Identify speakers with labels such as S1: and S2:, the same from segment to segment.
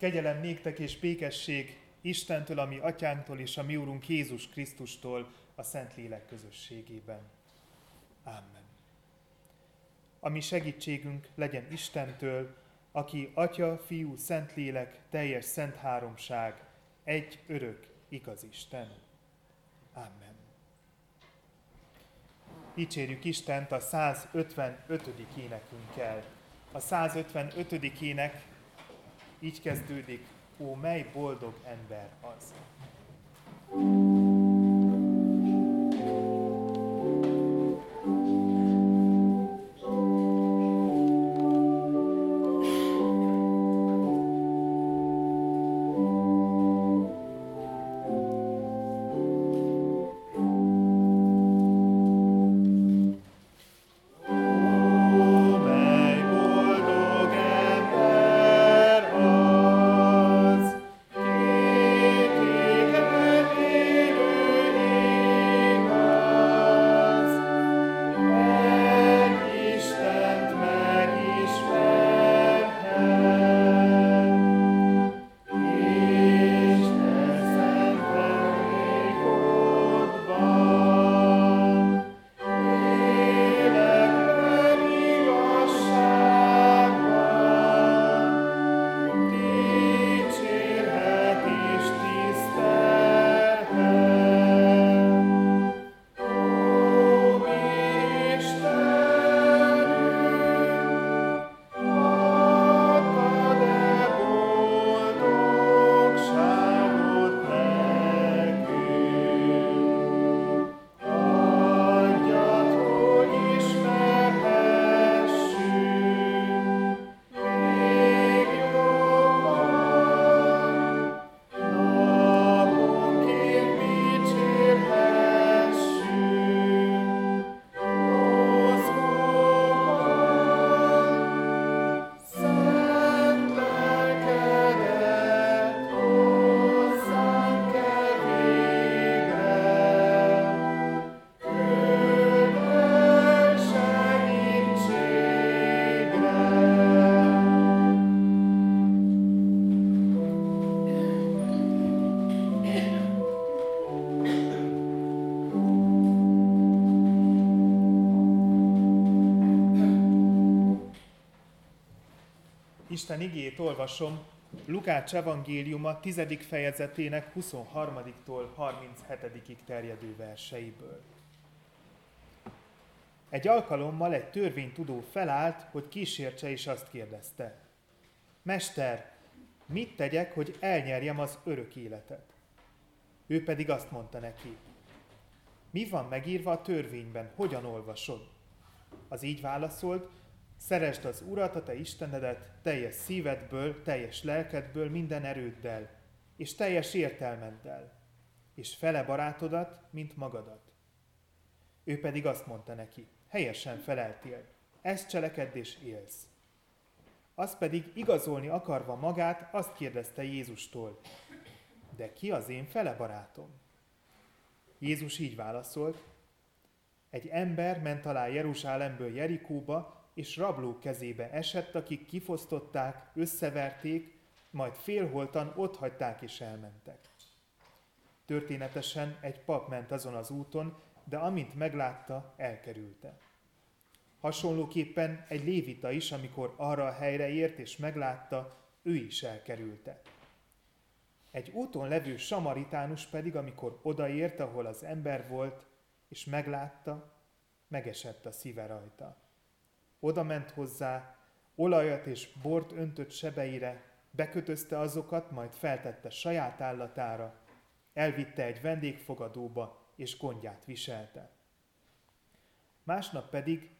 S1: Kegyelem néktek és békesség Istentől, ami atyánktól és a mi úrunk Jézus Krisztustól a Szentlélek közösségében. Amen. A mi segítségünk legyen Istentől, aki Atya, Fiú, Szentlélek, teljes szent háromság, egy örök, igaz Isten. Amen. Dicsérjük Istent a 155. énekünkkel. A 155. ének így kezdődik, ó, mely boldog ember az. thank you Isten igét olvasom Lukács evangéliuma 10. fejezetének 23-tól 37 terjedő verseiből. Egy alkalommal egy törvénytudó felállt, hogy kísértse, és azt kérdezte. Mester, mit tegyek, hogy elnyerjem az örök életet? Ő pedig azt mondta neki. Mi van megírva a törvényben, hogyan olvasod? Az így válaszolt, Szeresd az Urat, a te Istenedet, teljes szívedből, teljes lelkedből, minden erőddel, és teljes értelmeddel, és fele barátodat, mint magadat. Ő pedig azt mondta neki, helyesen feleltél, ezt cselekedd és élsz. Az pedig igazolni akarva magát, azt kérdezte Jézustól, de ki az én fele barátom? Jézus így válaszolt, egy ember ment alá Jeruzsálemből Jerikóba, és rablók kezébe esett, akik kifosztották, összeverték, majd félholtan ott hagyták és elmentek. Történetesen egy pap ment azon az úton, de amint meglátta, elkerülte. Hasonlóképpen egy lévita is, amikor arra a helyre ért és meglátta, ő is elkerülte. Egy úton levő samaritánus pedig, amikor odaért, ahol az ember volt, és meglátta, megesett a szíve rajta. Oda ment hozzá, olajat és bort öntött sebeire, bekötözte azokat, majd feltette saját állatára, elvitte egy vendégfogadóba, és gondját viselte. Másnap pedig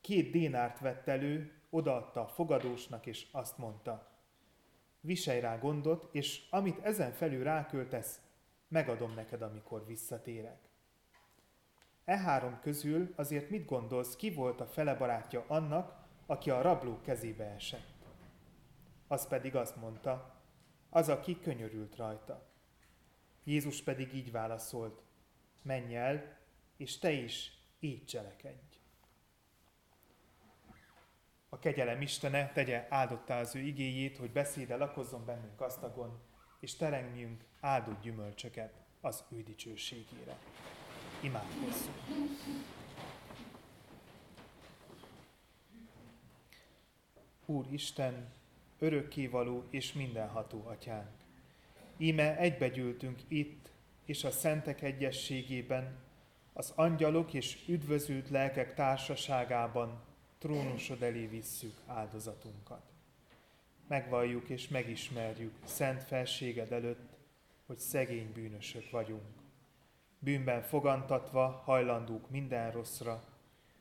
S1: két dénárt vett elő, odaadta a fogadósnak, és azt mondta, viselj rá gondot, és amit ezen felül ráköltesz, megadom neked, amikor visszatérek. E három közül azért mit gondolsz, ki volt a fele barátja annak, aki a rablók kezébe esett? Az pedig azt mondta, az, aki könyörült rajta. Jézus pedig így válaszolt, menj el, és te is így cselekedj. A kegyelem Istene tegye áldottá az ő igéjét, hogy beszéde lakozzon bennünk gazdagon, és terengjünk áldott gyümölcsöket az ő dicsőségére. Imádkozzunk! Úr Isten, örökkévaló és mindenható atyánk. Íme egybegyűltünk itt, és a szentek egyességében, az angyalok és üdvözült lelkek társaságában trónusod elé visszük áldozatunkat. Megvalljuk és megismerjük szent felséged előtt, hogy szegény bűnösök vagyunk. Bűnben fogantatva hajlandók minden rosszra,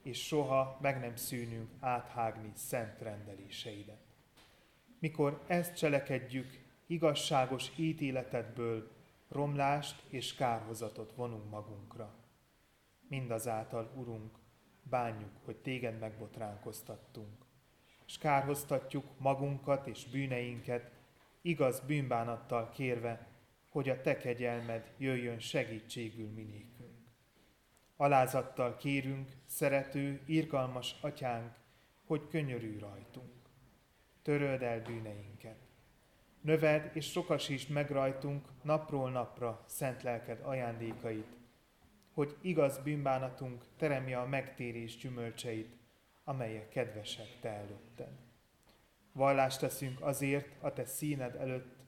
S1: és soha meg nem szűnünk áthágni szent rendeléseidet. Mikor ezt cselekedjük, igazságos ítéletedből romlást és kárhozatot vonunk magunkra. Mindazáltal, Urunk, bánjuk, hogy téged megbotránkoztattunk, és kárhoztatjuk magunkat és bűneinket, igaz bűnbánattal kérve, hogy a te kegyelmed jöjjön segítségül minékünk. Alázattal kérünk, szerető, irgalmas atyánk, hogy könyörülj rajtunk. Töröld el bűneinket. Növed és sokasítsd meg rajtunk napról napra szent lelked ajándékait, hogy igaz bűnbánatunk teremje a megtérés gyümölcseit, amelyek kedvesek te előtted. Vallást teszünk azért a te színed előtt,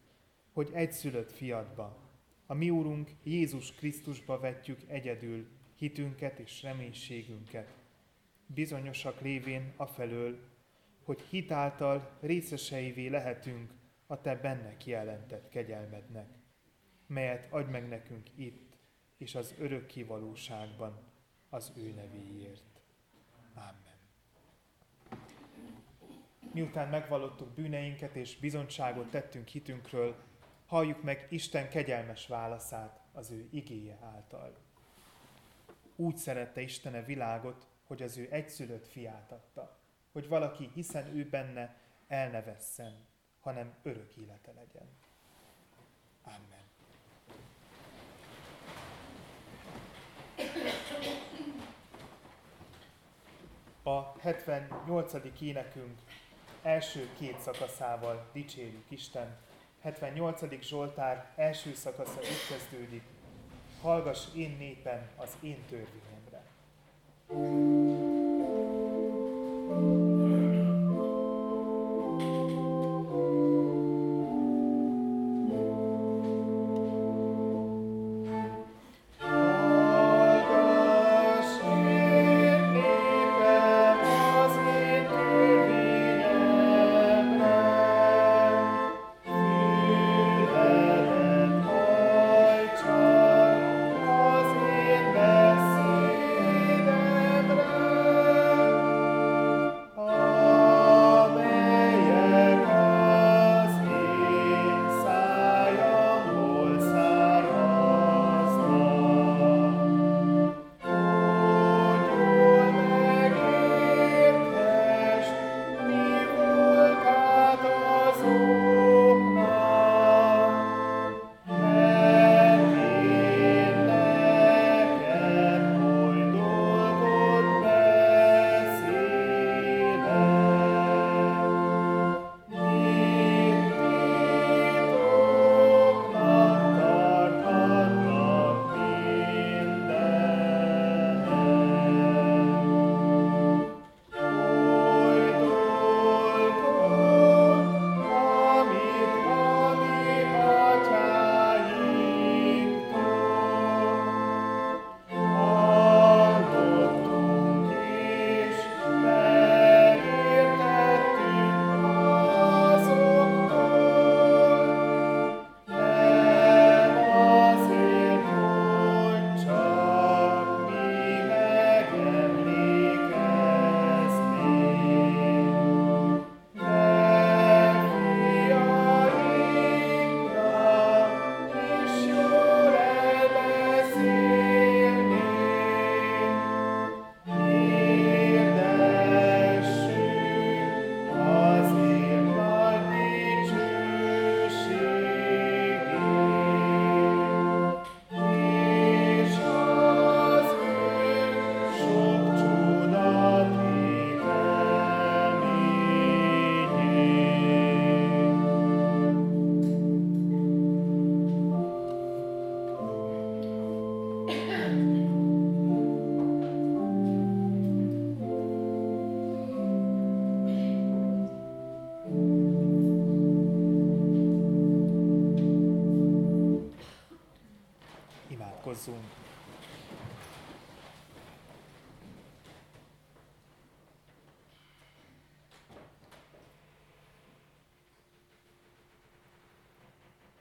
S1: hogy egyszülött fiadba, a mi Úrunk Jézus Krisztusba vetjük egyedül hitünket és reménységünket, bizonyosak lévén afelől, hogy hitáltal részeseivé lehetünk a Te benne kijelentett kegyelmednek, melyet adj meg nekünk itt, és az örökké valóságban az ő nevéért. Amen. Miután megvallottuk bűneinket és bizonyságot tettünk hitünkről, halljuk meg Isten kegyelmes válaszát az ő igéje által. Úgy szerette Istene világot, hogy az ő egyszülött fiát adta, hogy valaki, hiszen ő benne, el ne vesszen, hanem örök élete legyen. Amen. A 78. énekünk első két szakaszával dicsérjük Isten. 78. Zsoltár első szakasza úgy kezdődik. Hallgass én népen az én törvényemre. thank you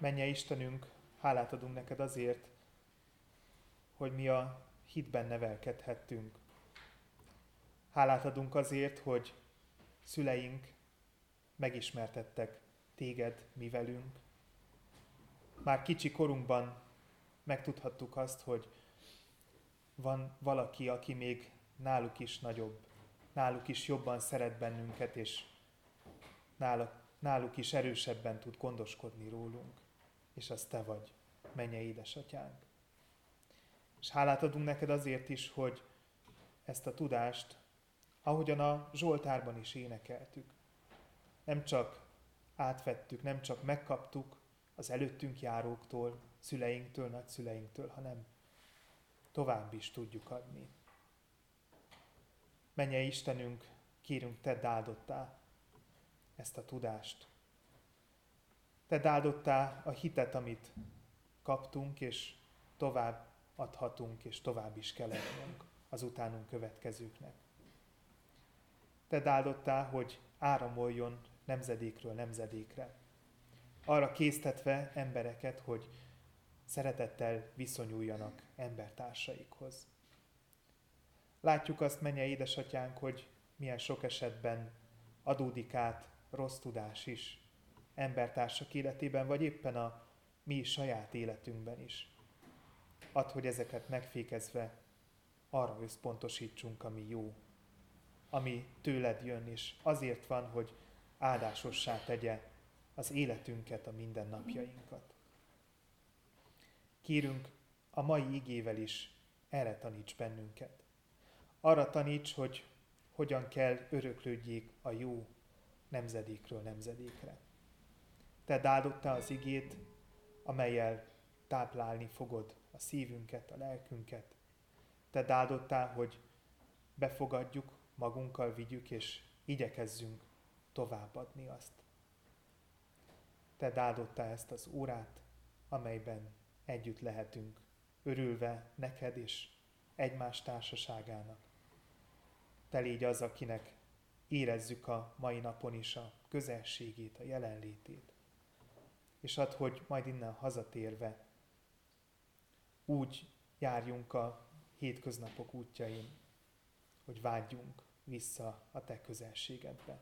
S1: Menje Istenünk, hálát adunk neked azért, hogy mi a hitben nevelkedhettünk. Hálát adunk azért, hogy szüleink megismertettek téged mi velünk. Már kicsi korunkban megtudhattuk azt, hogy van valaki, aki még náluk is nagyobb, náluk is jobban szeret bennünket, és náluk, náluk is erősebben tud gondoskodni rólunk, és az te vagy, menje édesatyánk. És hálát adunk neked azért is, hogy ezt a tudást, ahogyan a Zsoltárban is énekeltük, nem csak átvettük, nem csak megkaptuk az előttünk járóktól, szüleinktől, nagyszüleinktől, hanem tovább is tudjuk adni. Menje Istenünk, kérünk, te áldottá ezt a tudást. Te áldottá a hitet, amit kaptunk, és tovább adhatunk, és tovább is kell adnunk az utánunk következőknek. Te áldottá, hogy áramoljon nemzedékről nemzedékre. Arra késztetve embereket, hogy szeretettel viszonyuljanak embertársaikhoz. Látjuk azt, menje édesatyánk, hogy milyen sok esetben adódik át rossz tudás is embertársak életében, vagy éppen a mi saját életünkben is. Add, hogy ezeket megfékezve arra összpontosítsunk, ami jó, ami tőled jön, és azért van, hogy áldásossá tegye az életünket, a mindennapjainkat. Kérünk, a mai igével is erre taníts bennünket. Arra taníts, hogy hogyan kell öröklődjék a jó nemzedékről nemzedékre. Te áldottál az igét, amelyel táplálni fogod a szívünket, a lelkünket. Te áldottál, hogy befogadjuk, magunkkal vigyük, és igyekezzünk továbbadni azt. Te áldottál ezt az órát, amelyben együtt lehetünk, örülve neked is, egymás társaságának. Te légy az, akinek érezzük a mai napon is a közelségét, a jelenlétét. És add, hogy majd innen hazatérve úgy járjunk a hétköznapok útjain, hogy vágyjunk vissza a Te közelségedbe.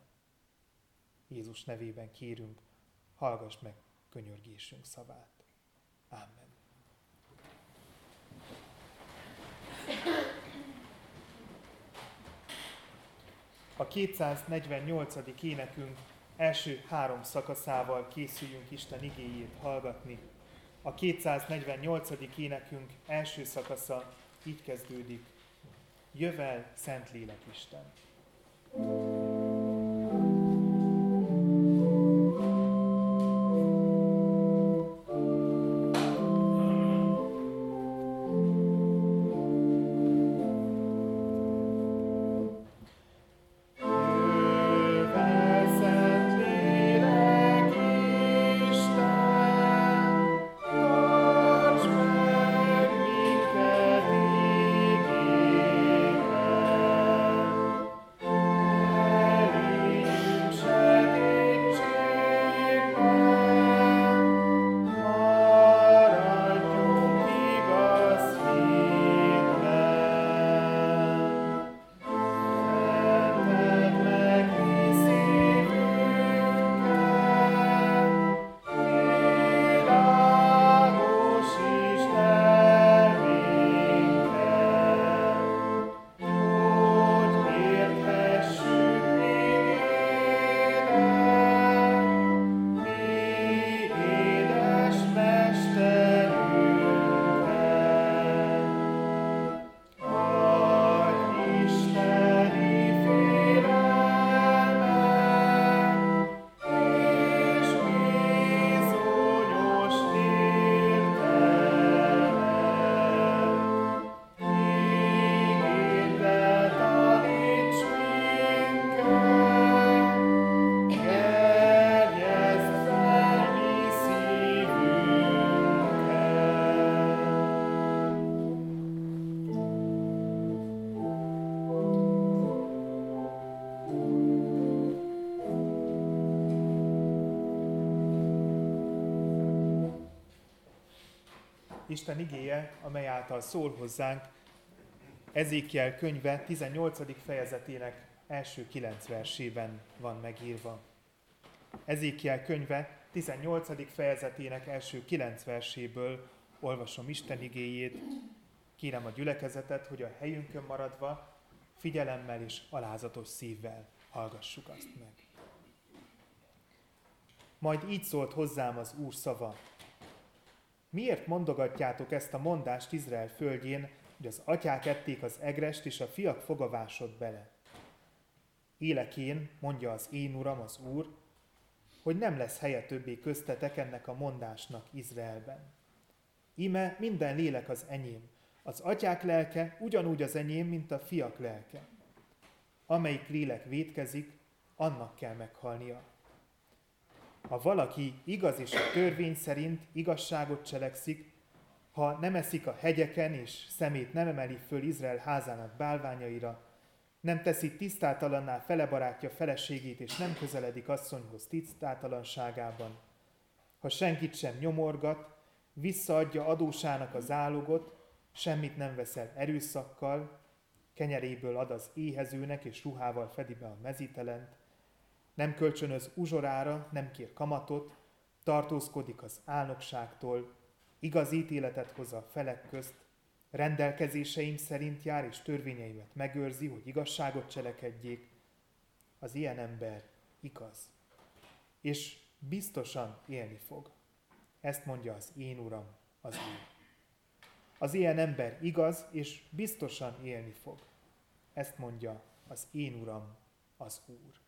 S1: Jézus nevében kérünk, hallgass meg könyörgésünk szavát. Amen. A 248. énekünk első három szakaszával készüljünk Isten igéjét hallgatni. A 248. énekünk első szakasza így kezdődik. Jövel, Szentlélek Isten! thank you Isten igéje, amely által szól hozzánk, Ezékiel könyve 18. fejezetének első kilenc versében van megírva. Ezékiel könyve 18. fejezetének első kilenc verséből olvasom Isten igéjét. Kérem a gyülekezetet, hogy a helyünkön maradva figyelemmel és alázatos szívvel hallgassuk azt meg. Majd így szólt hozzám az Úr szava. Miért mondogatjátok ezt a mondást Izrael földjén, hogy az atyák ették az egrest, és a fiak fogavásod bele? Élekén, mondja az én uram, az Úr, hogy nem lesz helye többé köztetek ennek a mondásnak Izraelben. Ime minden lélek az enyém, az atyák lelke ugyanúgy az enyém, mint a fiak lelke. Amelyik lélek vétkezik, annak kell meghalnia. Ha valaki igaz és a törvény szerint igazságot cselekszik, ha nem eszik a hegyeken és szemét nem emeli föl Izrael házának bálványaira, nem teszi tisztátalanná fele barátja feleségét, és nem közeledik asszonyhoz tisztátalanságában, ha senkit sem nyomorgat, visszaadja adósának az álogot, semmit nem veszel erőszakkal, kenyeréből ad az éhezőnek, és ruhával fedi be a mezítelent, nem kölcsönöz uzsorára, nem kér kamatot, tartózkodik az álnokságtól, igaz ítéletet hoz a felek közt, rendelkezéseim szerint jár, és törvényeimet megőrzi, hogy igazságot cselekedjék, az ilyen ember igaz. És biztosan élni fog. Ezt mondja az én Uram, az Úr. Az ilyen ember igaz, és biztosan élni fog. Ezt mondja az én Uram, az Úr.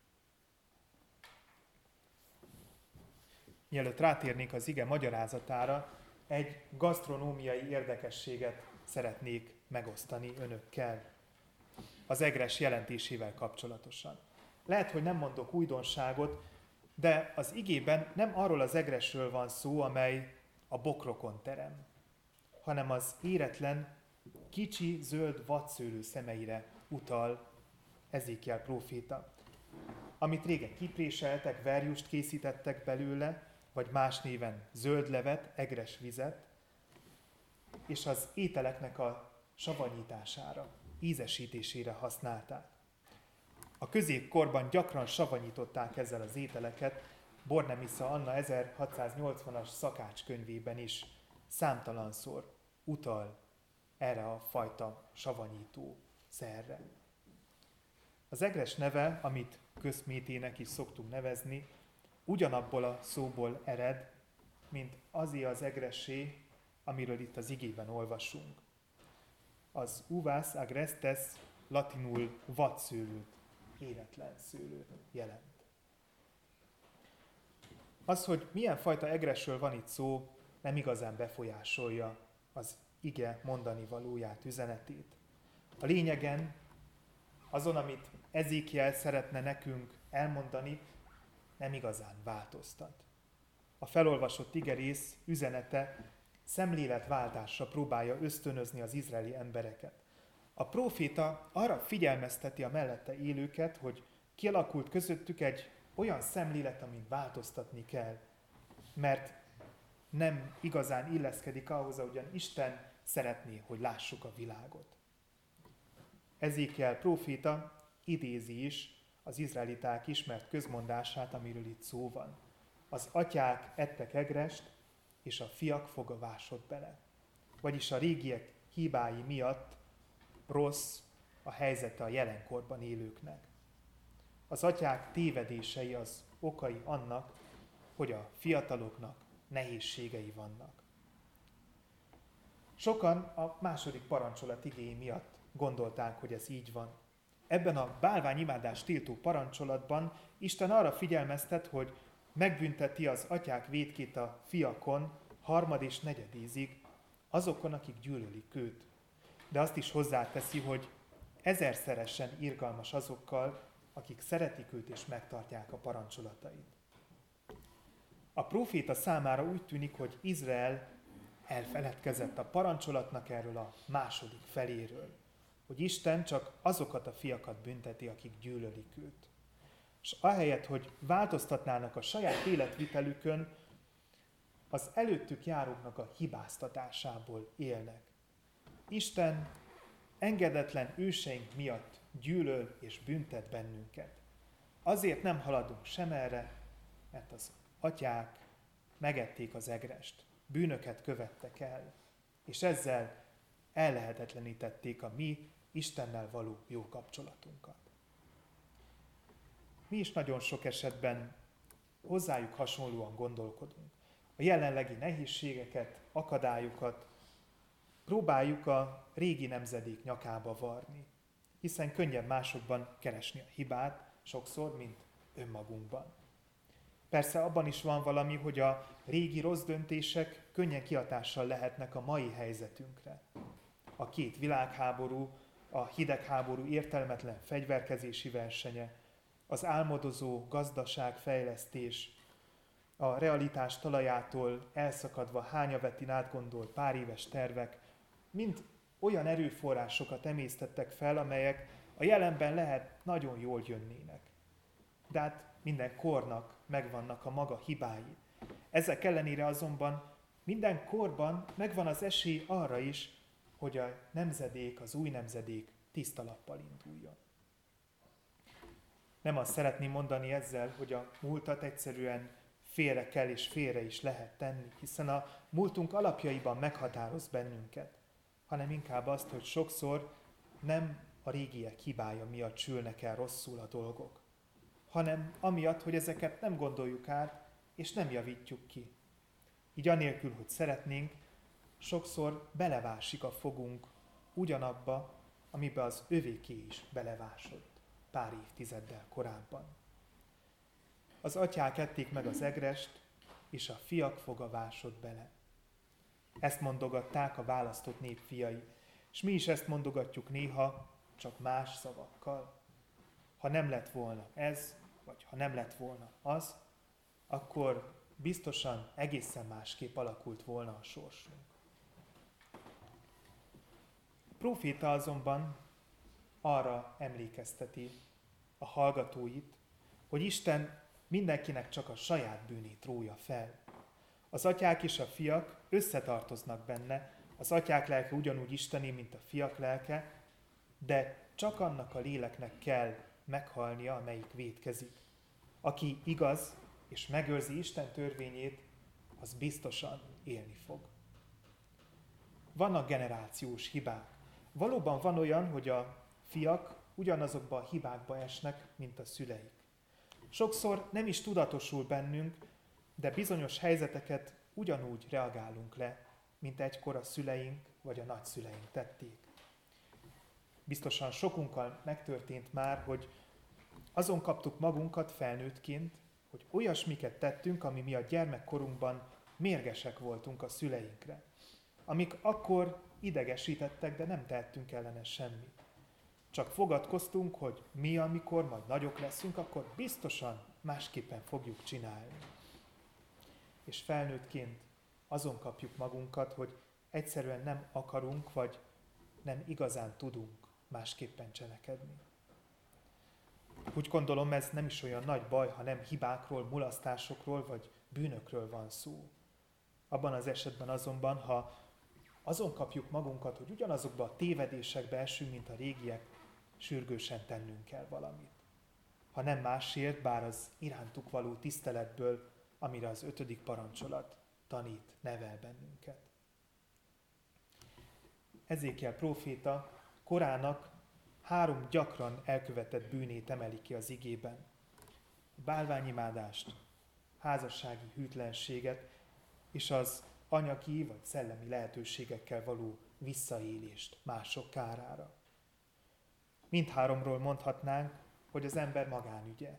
S1: Mielőtt rátérnék az ige magyarázatára, egy gasztronómiai érdekességet szeretnék megosztani önökkel az egres jelentésével kapcsolatosan. Lehet, hogy nem mondok újdonságot, de az igében nem arról az egresről van szó, amely a bokrokon terem, hanem az éretlen, kicsi, zöld vadszőlő szemeire utal Ezékiel próféta, amit régen kipréseltek, verjust készítettek belőle, vagy más néven zöld levet, egres vizet, és az ételeknek a savanyítására, ízesítésére használták. A középkorban gyakran savanyították ezzel az ételeket, Bornemisza Anna 1680-as szakácskönyvében is számtalanszor utal erre a fajta savanyító szerre. Az egres neve, amit közmétének is szoktunk nevezni, ugyanabból a szóból ered, mint azé az egresé, amiről itt az igében olvasunk. Az uvas agrestes latinul vadszőlőt, életlen szőlőt jelent. Az, hogy milyen fajta egresről van itt szó, nem igazán befolyásolja az ige mondani valóját, üzenetét. A lényegen, azon, amit Ezékiel szeretne nekünk elmondani, nem igazán változtat. A felolvasott igerész üzenete szemléletváltásra próbálja ösztönözni az izraeli embereket. A próféta arra figyelmezteti a mellette élőket, hogy kialakult közöttük egy olyan szemlélet, amit változtatni kell, mert nem igazán illeszkedik ahhoz, ahogyan Isten szeretné, hogy lássuk a világot. Ezékel próféta idézi is az izraeliták ismert közmondását, amiről itt szó van. Az atyák ettek egrest, és a fiak fogavásod bele. Vagyis a régiek hibái miatt rossz a helyzete a jelenkorban élőknek. Az atyák tévedései az okai annak, hogy a fiataloknak nehézségei vannak. Sokan a második parancsolat igény miatt gondolták, hogy ez így van. Ebben a bálványimádás tiltó parancsolatban Isten arra figyelmeztet, hogy megbünteti az atyák védkét a fiakon harmad és negyedézig, azokon, akik gyűlölik őt. De azt is hozzáteszi, hogy ezerszeresen irgalmas azokkal, akik szeretik őt és megtartják a parancsolatait. A próféta számára úgy tűnik, hogy Izrael elfeledkezett a parancsolatnak erről a második feléről hogy Isten csak azokat a fiakat bünteti, akik gyűlölik őt. És ahelyett, hogy változtatnának a saját életvitelükön, az előttük járóknak a hibáztatásából élnek. Isten engedetlen őseink miatt gyűlöl és büntet bennünket. Azért nem haladunk sem erre, mert az atyák megették az egrest, bűnöket követtek el, és ezzel ellehetetlenítették a mi Istennel való jó kapcsolatunkat. Mi is nagyon sok esetben hozzájuk hasonlóan gondolkodunk. A jelenlegi nehézségeket, akadályokat próbáljuk a régi nemzedék nyakába varni, hiszen könnyebb másokban keresni a hibát, sokszor, mint önmagunkban. Persze abban is van valami, hogy a régi rossz döntések könnyen kiatással lehetnek a mai helyzetünkre. A két világháború, a hidegháború értelmetlen fegyverkezési versenye, az álmodozó gazdaságfejlesztés, a realitás talajától elszakadva hányavetin átgondolt pár éves tervek, mind olyan erőforrásokat emésztettek fel, amelyek a jelenben lehet nagyon jól jönnének. De hát minden kornak megvannak a maga hibái. Ezek ellenére azonban minden korban megvan az esély arra is, hogy a nemzedék, az új nemzedék tiszta lappal induljon. Nem azt szeretném mondani ezzel, hogy a múltat egyszerűen félre kell és félre is lehet tenni, hiszen a múltunk alapjaiban meghatároz bennünket, hanem inkább azt, hogy sokszor nem a régiek hibája miatt sülnek el rosszul a dolgok, hanem amiatt, hogy ezeket nem gondoljuk át, és nem javítjuk ki. Így anélkül, hogy szeretnénk, sokszor belevásik a fogunk ugyanabba, amibe az övéké is belevásott pár évtizeddel korábban. Az atyák ették meg az egrest, és a fiak foga vásott bele. Ezt mondogatták a választott nép fiai, és mi is ezt mondogatjuk néha, csak más szavakkal. Ha nem lett volna ez, vagy ha nem lett volna az, akkor biztosan egészen másképp alakult volna a sorsunk. Proféta azonban arra emlékezteti a hallgatóit, hogy Isten mindenkinek csak a saját bűnét rója fel. Az atyák és a fiak összetartoznak benne, az atyák lelke ugyanúgy isteni, mint a fiak lelke, de csak annak a léleknek kell meghalnia, amelyik védkezik. Aki igaz és megőrzi Isten törvényét, az biztosan élni fog. Vannak generációs hibák. Valóban van olyan, hogy a fiak ugyanazokba a hibákba esnek, mint a szüleik. Sokszor nem is tudatosul bennünk, de bizonyos helyzeteket ugyanúgy reagálunk le, mint egykor a szüleink vagy a nagyszüleink tették. Biztosan sokunkkal megtörtént már, hogy azon kaptuk magunkat felnőttként, hogy olyasmiket tettünk, ami mi a gyermekkorunkban mérgesek voltunk a szüleinkre, amik akkor idegesítettek, de nem tettünk ellene semmit. Csak fogadkoztunk, hogy mi, amikor majd nagyok leszünk, akkor biztosan másképpen fogjuk csinálni. És felnőttként azon kapjuk magunkat, hogy egyszerűen nem akarunk, vagy nem igazán tudunk másképpen cselekedni. Úgy gondolom, ez nem is olyan nagy baj, ha nem hibákról, mulasztásokról vagy bűnökről van szó. Abban az esetben azonban, ha azon kapjuk magunkat, hogy ugyanazokba a tévedésekbe esünk, mint a régiek, sürgősen tennünk kell valamit. Ha nem másért, bár az irántuk való tiszteletből, amire az ötödik parancsolat tanít, nevel bennünket. Ezékiel próféta korának három gyakran elkövetett bűnét emeli ki az igében. Bálványimádást, házassági hűtlenséget és az anyagi vagy szellemi lehetőségekkel való visszaélést mások kárára. Mindháromról mondhatnánk, hogy az ember magánügye.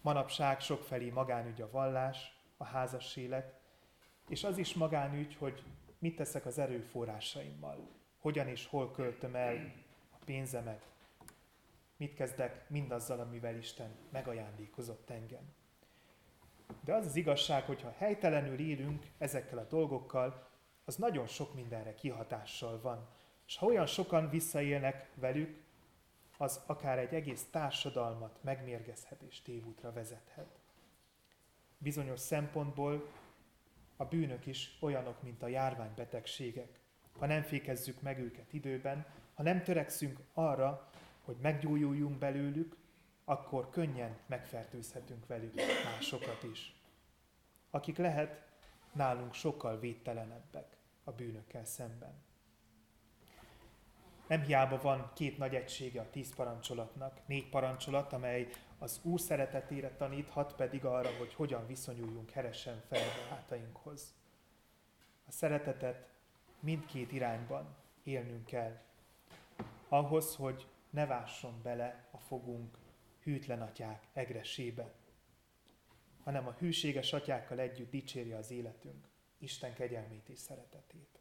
S1: Manapság sokfelé magánügy a vallás, a házas élet, és az is magánügy, hogy mit teszek az erőforrásaimmal, hogyan és hol költöm el a pénzemet, mit kezdek mindazzal, amivel Isten megajándékozott engem. De az az igazság, hogy ha helytelenül élünk ezekkel a dolgokkal, az nagyon sok mindenre kihatással van. És ha olyan sokan visszaélnek velük, az akár egy egész társadalmat megmérgezhet és tévútra vezethet. Bizonyos szempontból a bűnök is olyanok, mint a járványbetegségek. Ha nem fékezzük meg őket időben, ha nem törekszünk arra, hogy meggyógyuljunk belőlük, akkor könnyen megfertőzhetünk velük másokat is. Akik lehet, nálunk sokkal védtelenebbek a bűnökkel szemben. Nem hiába van két nagy egysége a tíz parancsolatnak, négy parancsolat, amely az Úr szeretetére tanít, hat pedig arra, hogy hogyan viszonyuljunk heresen felváltainkhoz. A szeretetet mindkét irányban élnünk kell. Ahhoz, hogy ne vásson bele a fogunk hűtlen atyák egresébe, hanem a hűséges atyákkal együtt dicsérje az életünk, Isten kegyelmét és szeretetét.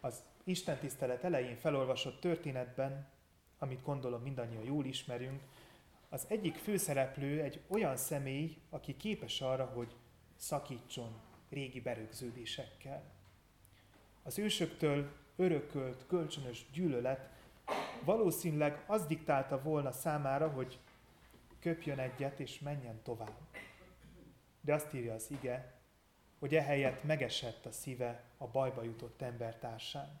S1: Az Isten tisztelet elején felolvasott történetben, amit gondolom mindannyian jól ismerünk, az egyik főszereplő egy olyan személy, aki képes arra, hogy szakítson régi berögződésekkel. Az ősöktől örökölt kölcsönös gyűlölet valószínűleg az diktálta volna számára, hogy köpjön egyet és menjen tovább. De azt írja az ige, hogy ehelyett megesett a szíve a bajba jutott embertársán.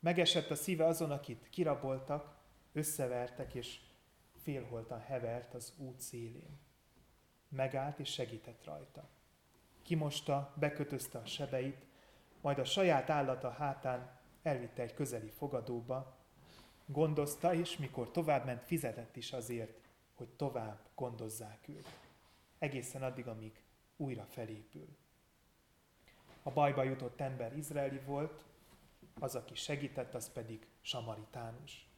S1: Megesett a szíve azon, akit kiraboltak, összevertek és félholtan hevert az út szélén. Megállt és segített rajta. Kimosta, bekötözte a sebeit, majd a saját állata hátán elvitte egy közeli fogadóba, gondozta, és mikor továbbment, fizetett is azért, hogy tovább gondozzák őt. Egészen addig, amíg újra felépül. A bajba jutott ember izraeli volt, az, aki segített, az pedig samaritánus.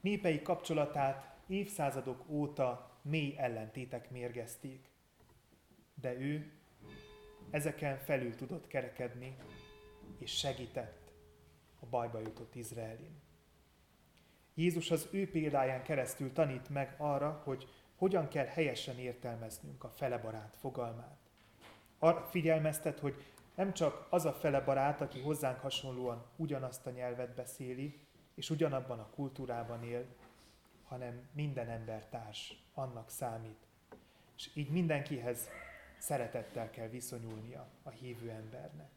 S1: Népei kapcsolatát évszázadok óta mély ellentétek mérgezték, de ő ezeken felül tudott kerekedni, és segített a bajba jutott Izraelin. Jézus az ő példáján keresztül tanít meg arra, hogy hogyan kell helyesen értelmeznünk a felebarát fogalmát. Arra figyelmeztet, hogy nem csak az a fele barát, aki hozzánk hasonlóan ugyanazt a nyelvet beszéli, és ugyanabban a kultúrában él, hanem minden embertárs annak számít. És így mindenkihez szeretettel kell viszonyulnia a hívő embernek.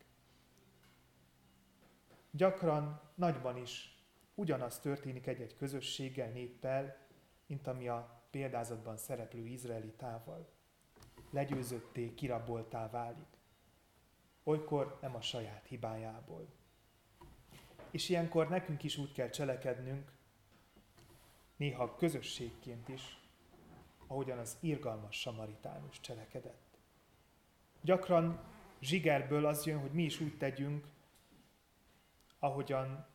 S1: Gyakran nagyban is ugyanaz történik egy-egy közösséggel, néppel, mint ami a példázatban szereplő izraeli tával. Legyőzötté, kiraboltá válik. Olykor nem a saját hibájából. És ilyenkor nekünk is úgy kell cselekednünk, néha közösségként is, ahogyan az irgalmas samaritánus cselekedett. Gyakran zsigerből az jön, hogy mi is úgy tegyünk, ahogyan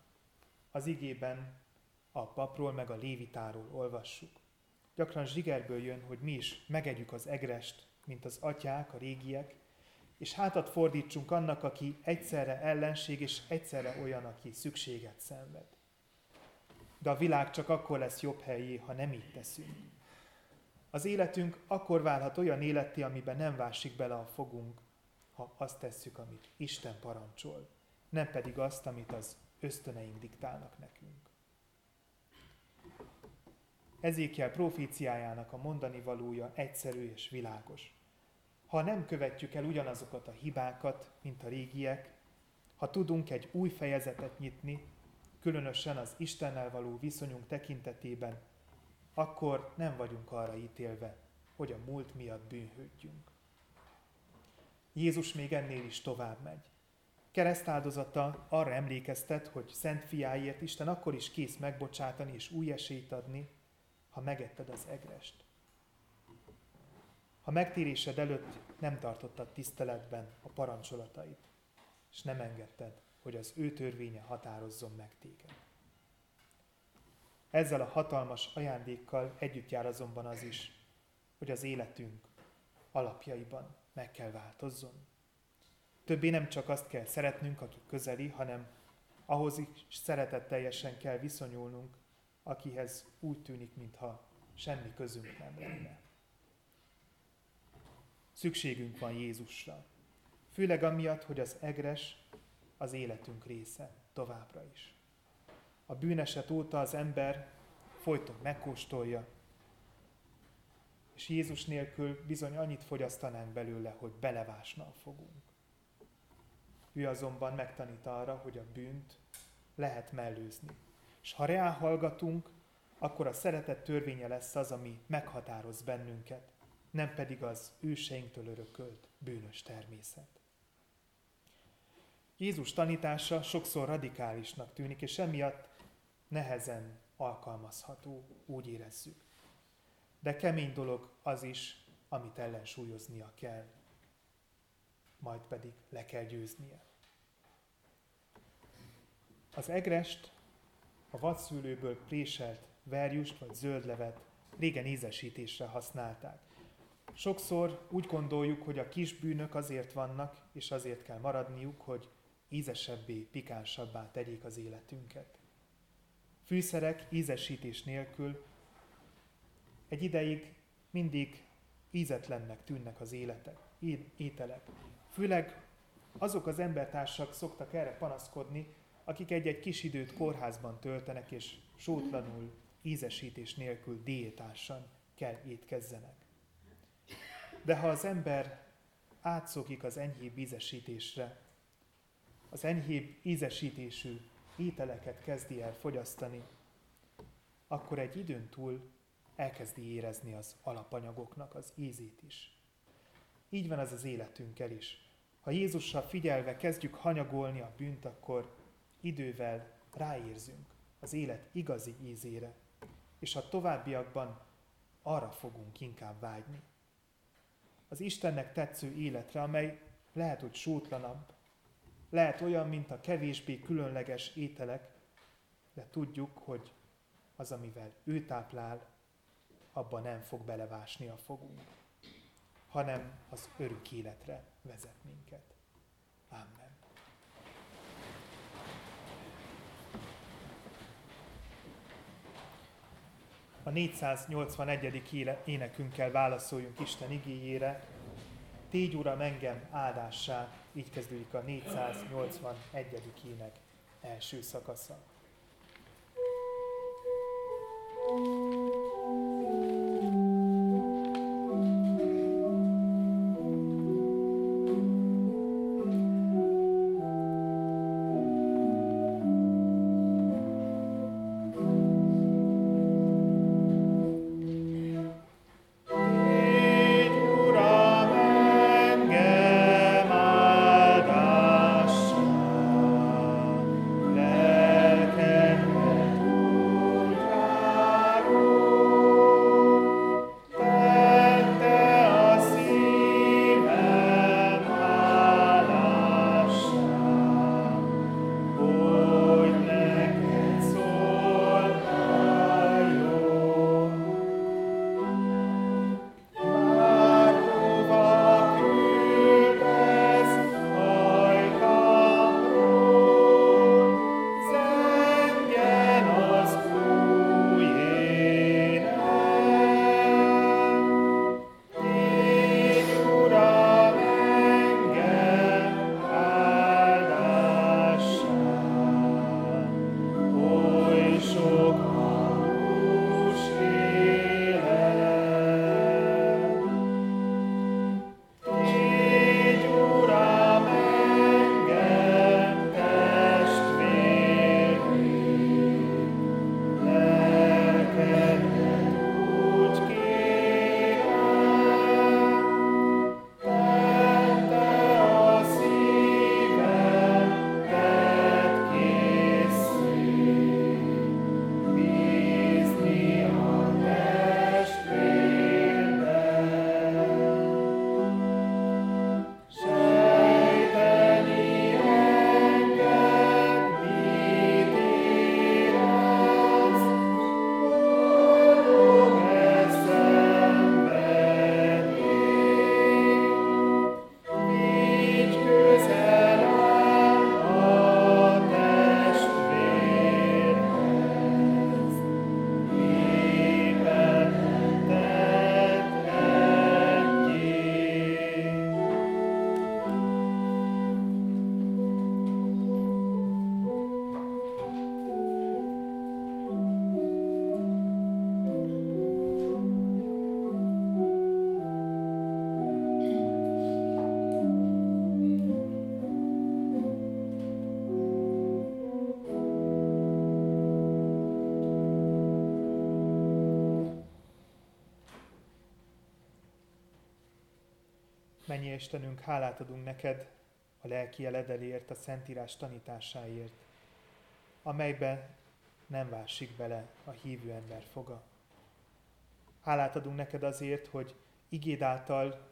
S1: az igében a papról meg a lévitáról olvassuk. Gyakran zsigerből jön, hogy mi is megegyük az egrest, mint az atyák, a régiek, és hátat fordítsunk annak, aki egyszerre ellenség és egyszerre olyan, aki szükséget szenved. De a világ csak akkor lesz jobb helyé, ha nem így teszünk. Az életünk akkor válhat olyan életté, amiben nem vásik bele a fogunk, ha azt tesszük, amit Isten parancsol, nem pedig azt, amit az ösztöneink diktálnak nekünk. Ezékiel proféciájának a mondani valója egyszerű és világos. Ha nem követjük el ugyanazokat a hibákat, mint a régiek, ha tudunk egy új fejezetet nyitni, különösen az Istennel való viszonyunk tekintetében, akkor nem vagyunk arra ítélve, hogy a múlt miatt bűnhődjünk. Jézus még ennél is tovább megy. Keresztáldozata arra emlékeztet, hogy szent fiáért Isten akkor is kész megbocsátani és új esélyt adni, ha megetted az egrest. Ha megtérésed előtt nem tartottad tiszteletben a parancsolatait, és nem engedted, hogy az ő törvénye határozzon meg téged. Ezzel a hatalmas ajándékkal együtt jár azonban az is, hogy az életünk alapjaiban meg kell változzon. Többé nem csak azt kell szeretnünk, aki közeli, hanem ahhoz is szeretetteljesen kell viszonyulnunk, akihez úgy tűnik, mintha semmi közünk nem lenne. Szükségünk van Jézusra. Főleg amiatt, hogy az egres az életünk része továbbra is. A bűneset óta az ember folyton megkóstolja, és Jézus nélkül bizony annyit fogyasztanánk belőle, hogy belevásnal fogunk. Ő azonban megtanít arra, hogy a bűnt lehet mellőzni. És ha reál hallgatunk, akkor a szeretet törvénye lesz az, ami meghatároz bennünket, nem pedig az őseinktől örökölt bűnös természet. Jézus tanítása sokszor radikálisnak tűnik, és emiatt nehezen alkalmazható, úgy érezzük. De kemény dolog az is, amit ellensúlyoznia kell, majd pedig le kell győznie. Az egrest, a vadszűlőből préselt verjust vagy zöldlevet régen ízesítésre használták. Sokszor úgy gondoljuk, hogy a kis bűnök azért vannak, és azért kell maradniuk, hogy ízesebbé, pikánsabbá tegyék az életünket. Fűszerek ízesítés nélkül egy ideig mindig ízetlennek tűnnek az életek, ételek. Főleg azok az embertársak szoktak erre panaszkodni, akik egy-egy kis időt kórházban töltenek, és sótlanul, ízesítés nélkül diétásan kell étkezzenek. De ha az ember átszokik az enyhébb ízesítésre, az enyhébb ízesítésű ételeket kezdi el fogyasztani, akkor egy időn túl elkezdi érezni az alapanyagoknak az ízét is. Így van az az életünkkel is. Ha Jézussal figyelve kezdjük hanyagolni a bűnt, akkor idővel ráérzünk az élet igazi ízére, és a továbbiakban arra fogunk inkább vágyni. Az Istennek tetsző életre, amely lehet, hogy sótlanabb, lehet olyan, mint a kevésbé különleges ételek, de tudjuk, hogy az, amivel ő táplál, abban nem fog belevásni a fogunk, hanem az örök életre vezet minket. Amen. A 481. énekünkkel válaszoljunk Isten igényére. Tégy Uram engem áldássá, így kezdődik a 481. ének első szakasza. thank you Mennyi Istenünk, hálát adunk neked a lelki eledelért, a Szentírás tanításáért, amelybe nem vásik bele a hívő ember foga. Hálát adunk neked azért, hogy igéd által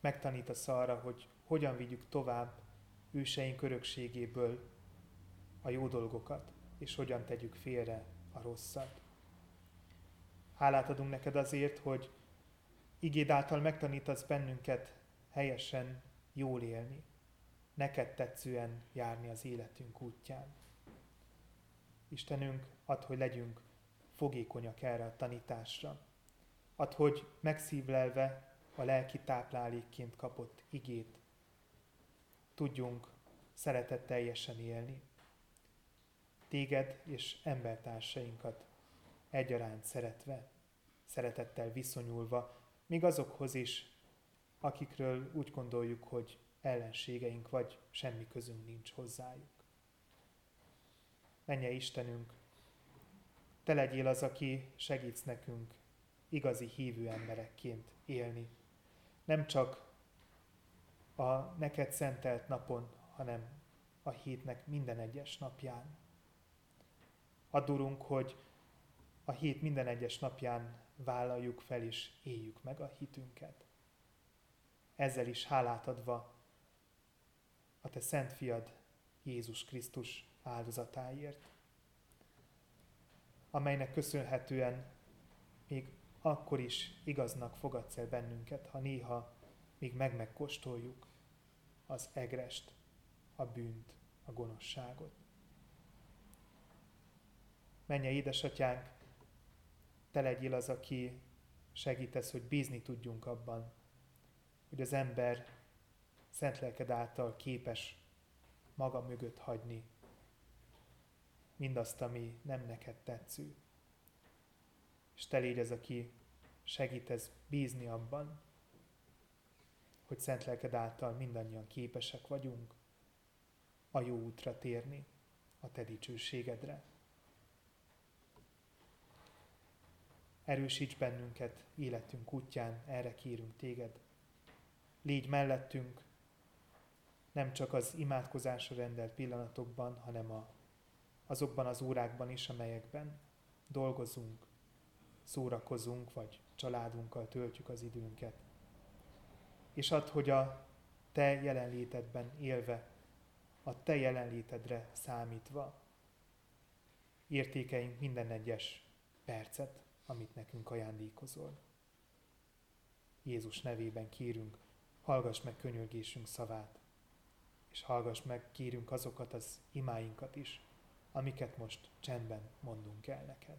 S1: megtanítasz arra, hogy hogyan vigyük tovább őseink örökségéből a jó dolgokat, és hogyan tegyük félre a rosszat. Hálát adunk neked azért, hogy igéd által megtanítasz bennünket helyesen jól élni, neked tetszően járni az életünk útján. Istenünk, add, hogy legyünk fogékonyak erre a tanításra. Add, hogy megszívlelve a lelki táplálékként kapott igét, tudjunk szeretetteljesen élni. Téged és embertársainkat egyaránt szeretve, szeretettel viszonyulva, még azokhoz is, akikről úgy gondoljuk, hogy ellenségeink vagy semmi közünk nincs hozzájuk. Menje Istenünk, Te legyél az, aki segítsz nekünk igazi hívő emberekként élni. Nem csak a neked szentelt napon, hanem a hétnek minden egyes napján. Adurunk, hogy a hét minden egyes napján vállaljuk fel és éljük meg a hitünket. Ezzel is hálát adva a te szent fiad Jézus Krisztus áldozatáért, amelynek köszönhetően még akkor is igaznak fogadsz el bennünket, ha néha még meg-megkóstoljuk az egrest, a bűnt, a gonoszságot. Menje édesatyánk, te legyél az, aki segítesz, hogy bízni tudjunk abban, hogy az ember szent lelked által képes maga mögött hagyni mindazt, ami nem neked tetsző. És te légy az, aki segítesz bízni abban, hogy szent lelked által mindannyian képesek vagyunk a jó útra térni, a te dicsőségedre. Erősíts bennünket életünk útján, erre kérünk téged. Légy mellettünk, nem csak az imádkozásra rendelt pillanatokban, hanem a, azokban az órákban is, amelyekben dolgozunk, szórakozunk, vagy családunkkal töltjük az időnket. És add, hogy a Te jelenlétedben élve, a Te jelenlétedre számítva értékeink minden egyes percet, amit nekünk ajándékozol. Jézus nevében kérünk, hallgass meg könyörgésünk szavát, és hallgass meg, kérünk azokat az imáinkat is, amiket most csendben mondunk el neked.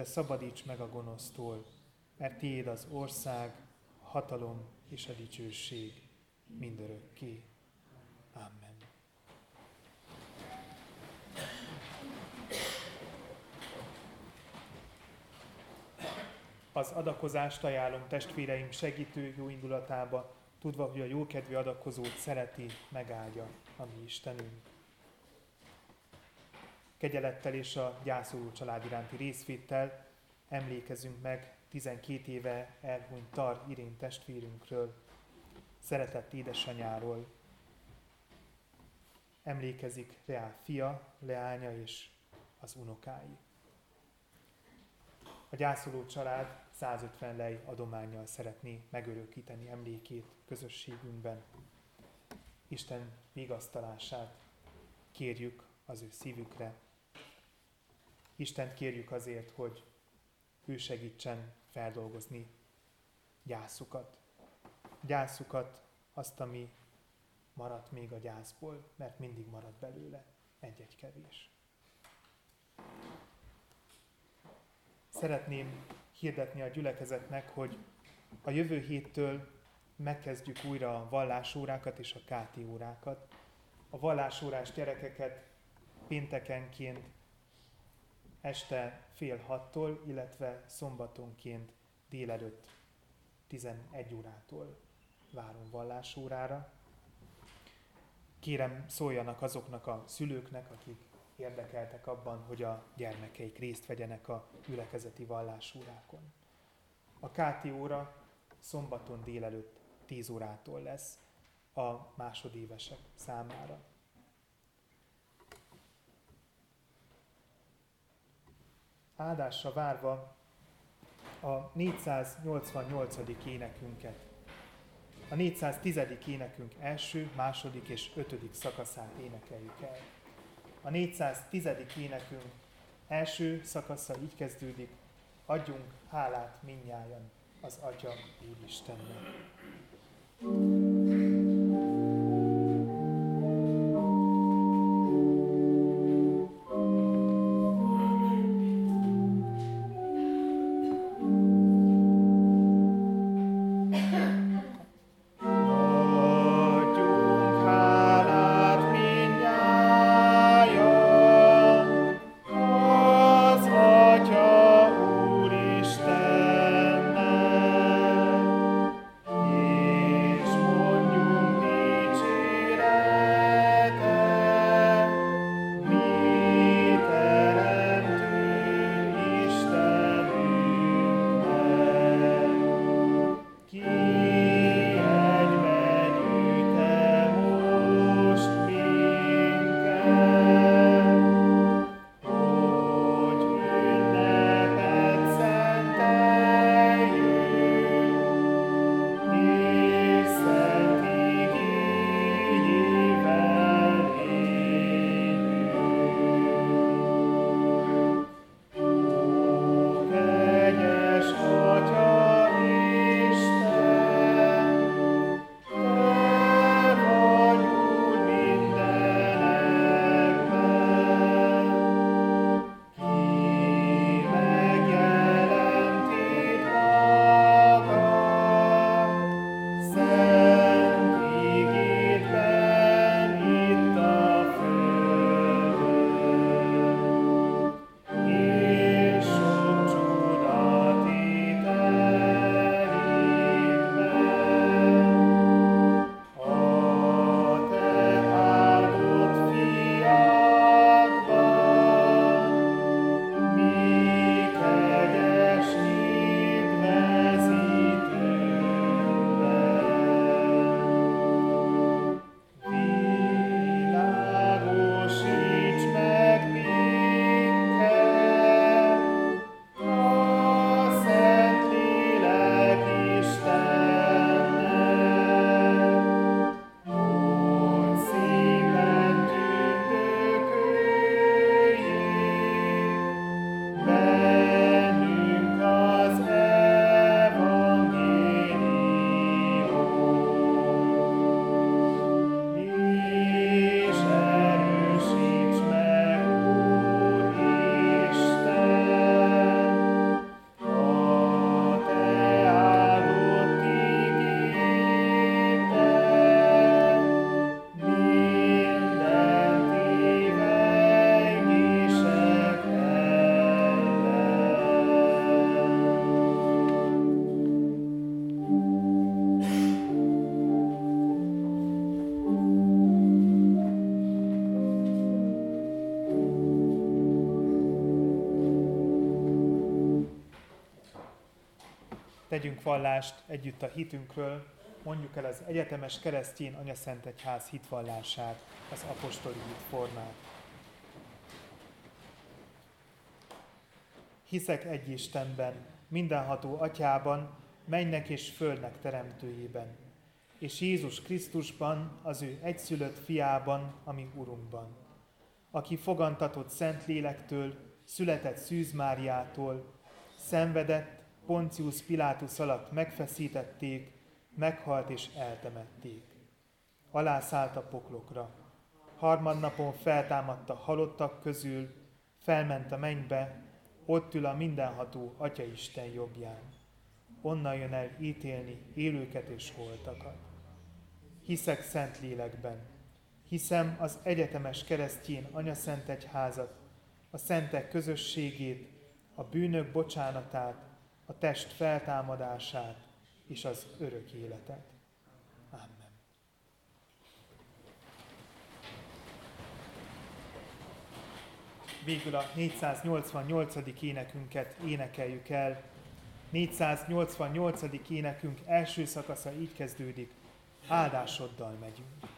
S1: de szabadíts meg a gonosztól, mert tiéd az ország, a hatalom és a dicsőség mindörökké. Amen. az adakozást ajánlom testvéreim segítő jó indulatába, tudva, hogy a jókedvű adakozót szereti, megáldja a mi Istenünk. Kegyelettel és a gyászoló család iránti részvéttel emlékezünk meg 12 éve elhunyt Tar Irén testvérünkről, szeretett édesanyáról. Emlékezik Reál fia, leánya és az unokái. A gyászoló család 150 lej adományjal szeretné megörökíteni emlékét közösségünkben. Isten vigasztalását kérjük az ő szívükre. Istent kérjük azért, hogy ő segítsen feldolgozni gyászukat. Gyászukat, azt, ami maradt még a gyászból, mert mindig marad belőle egy-egy kevés. Szeretném hirdetni a gyülekezetnek, hogy a jövő héttől megkezdjük újra a vallásórákat és a káti órákat. A vallásórás gyerekeket péntekenként este fél hattól, illetve szombatonként délelőtt 11 órától várom vallásórára. Kérem szóljanak azoknak a szülőknek, akik érdekeltek abban, hogy a gyermekeik részt vegyenek a gyülekezeti vallásórákon. A káti óra szombaton délelőtt 10 órától lesz a másodévesek számára. Áldásra várva a 488. énekünket, a 410. énekünk első, második és ötödik szakaszát énekeljük el. A 410. énekünk első szakasza így kezdődik, adjunk hálát minnyájan az Atya Úristennek. thank you Tegyünk vallást együtt a hitünkről, mondjuk el az egyetemes keresztény Anyaszent Egyház hitvallását, az apostoli hit formát. Hiszek egy Istenben, mindenható atyában, mennek és földnek teremtőjében, és Jézus Krisztusban, az ő egyszülött fiában, ami Urunkban, aki fogantatott Szentlélektől, született Szűz Máriától, szenvedett, Poncius Pilátus alatt megfeszítették, meghalt és eltemették. Alászállt a poklokra. Harmadnapon feltámadta halottak közül, felment a mennybe, ott ül a mindenható Atyaisten jobbján. Onnan jön el ítélni élőket és holtakat. Hiszek szent lélekben. Hiszem az egyetemes keresztjén anyaszent egyházat, a szentek közösségét, a bűnök bocsánatát, a test feltámadását és az örök életet. Amen. Végül a 488. énekünket énekeljük el. 488. énekünk első szakasza így kezdődik, áldásoddal megyünk.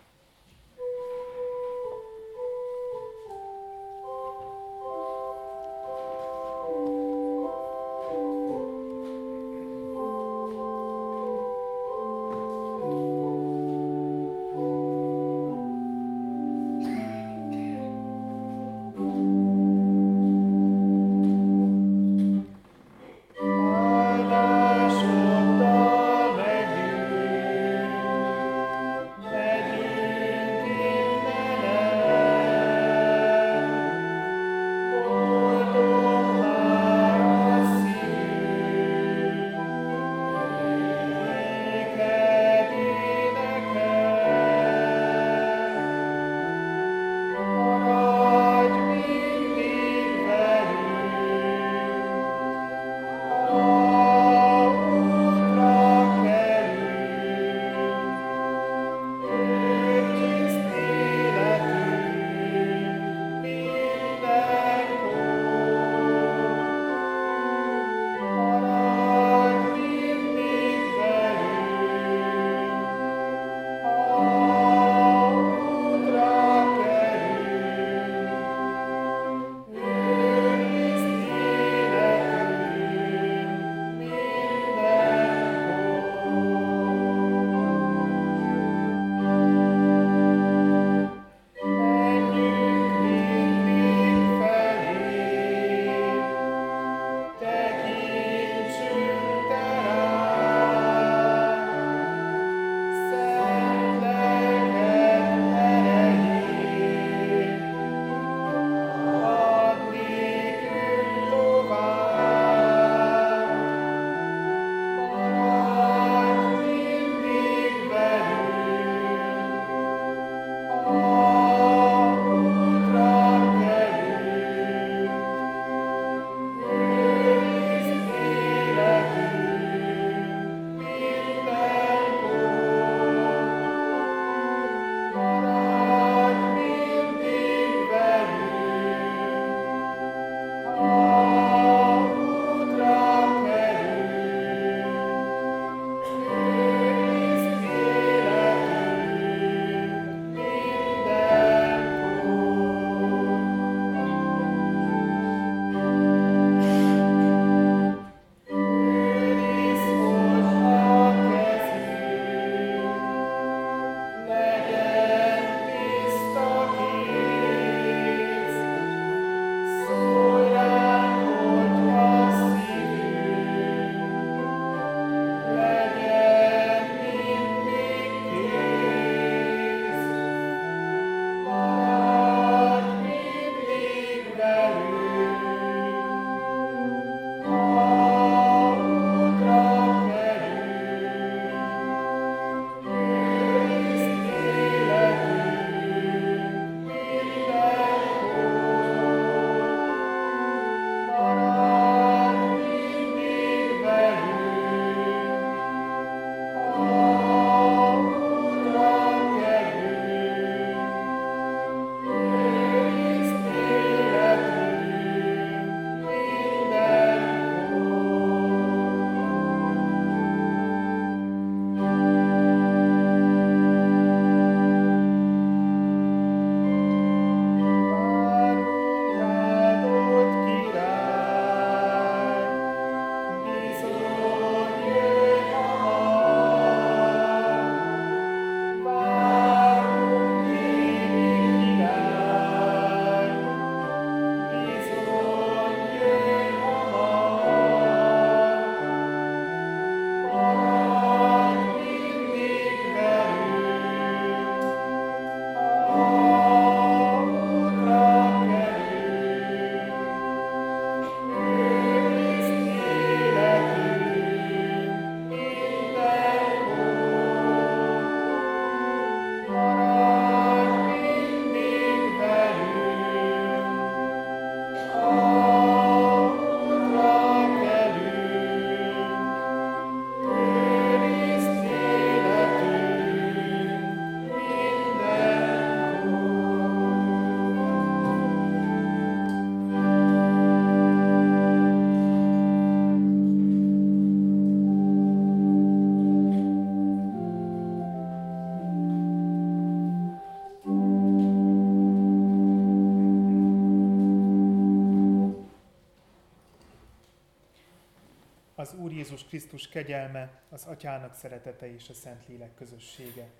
S1: Jézus Krisztus kegyelme, az Atyának szeretete és a Szentlélek közössége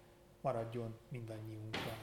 S1: maradjon mindannyiunkkal. Amen.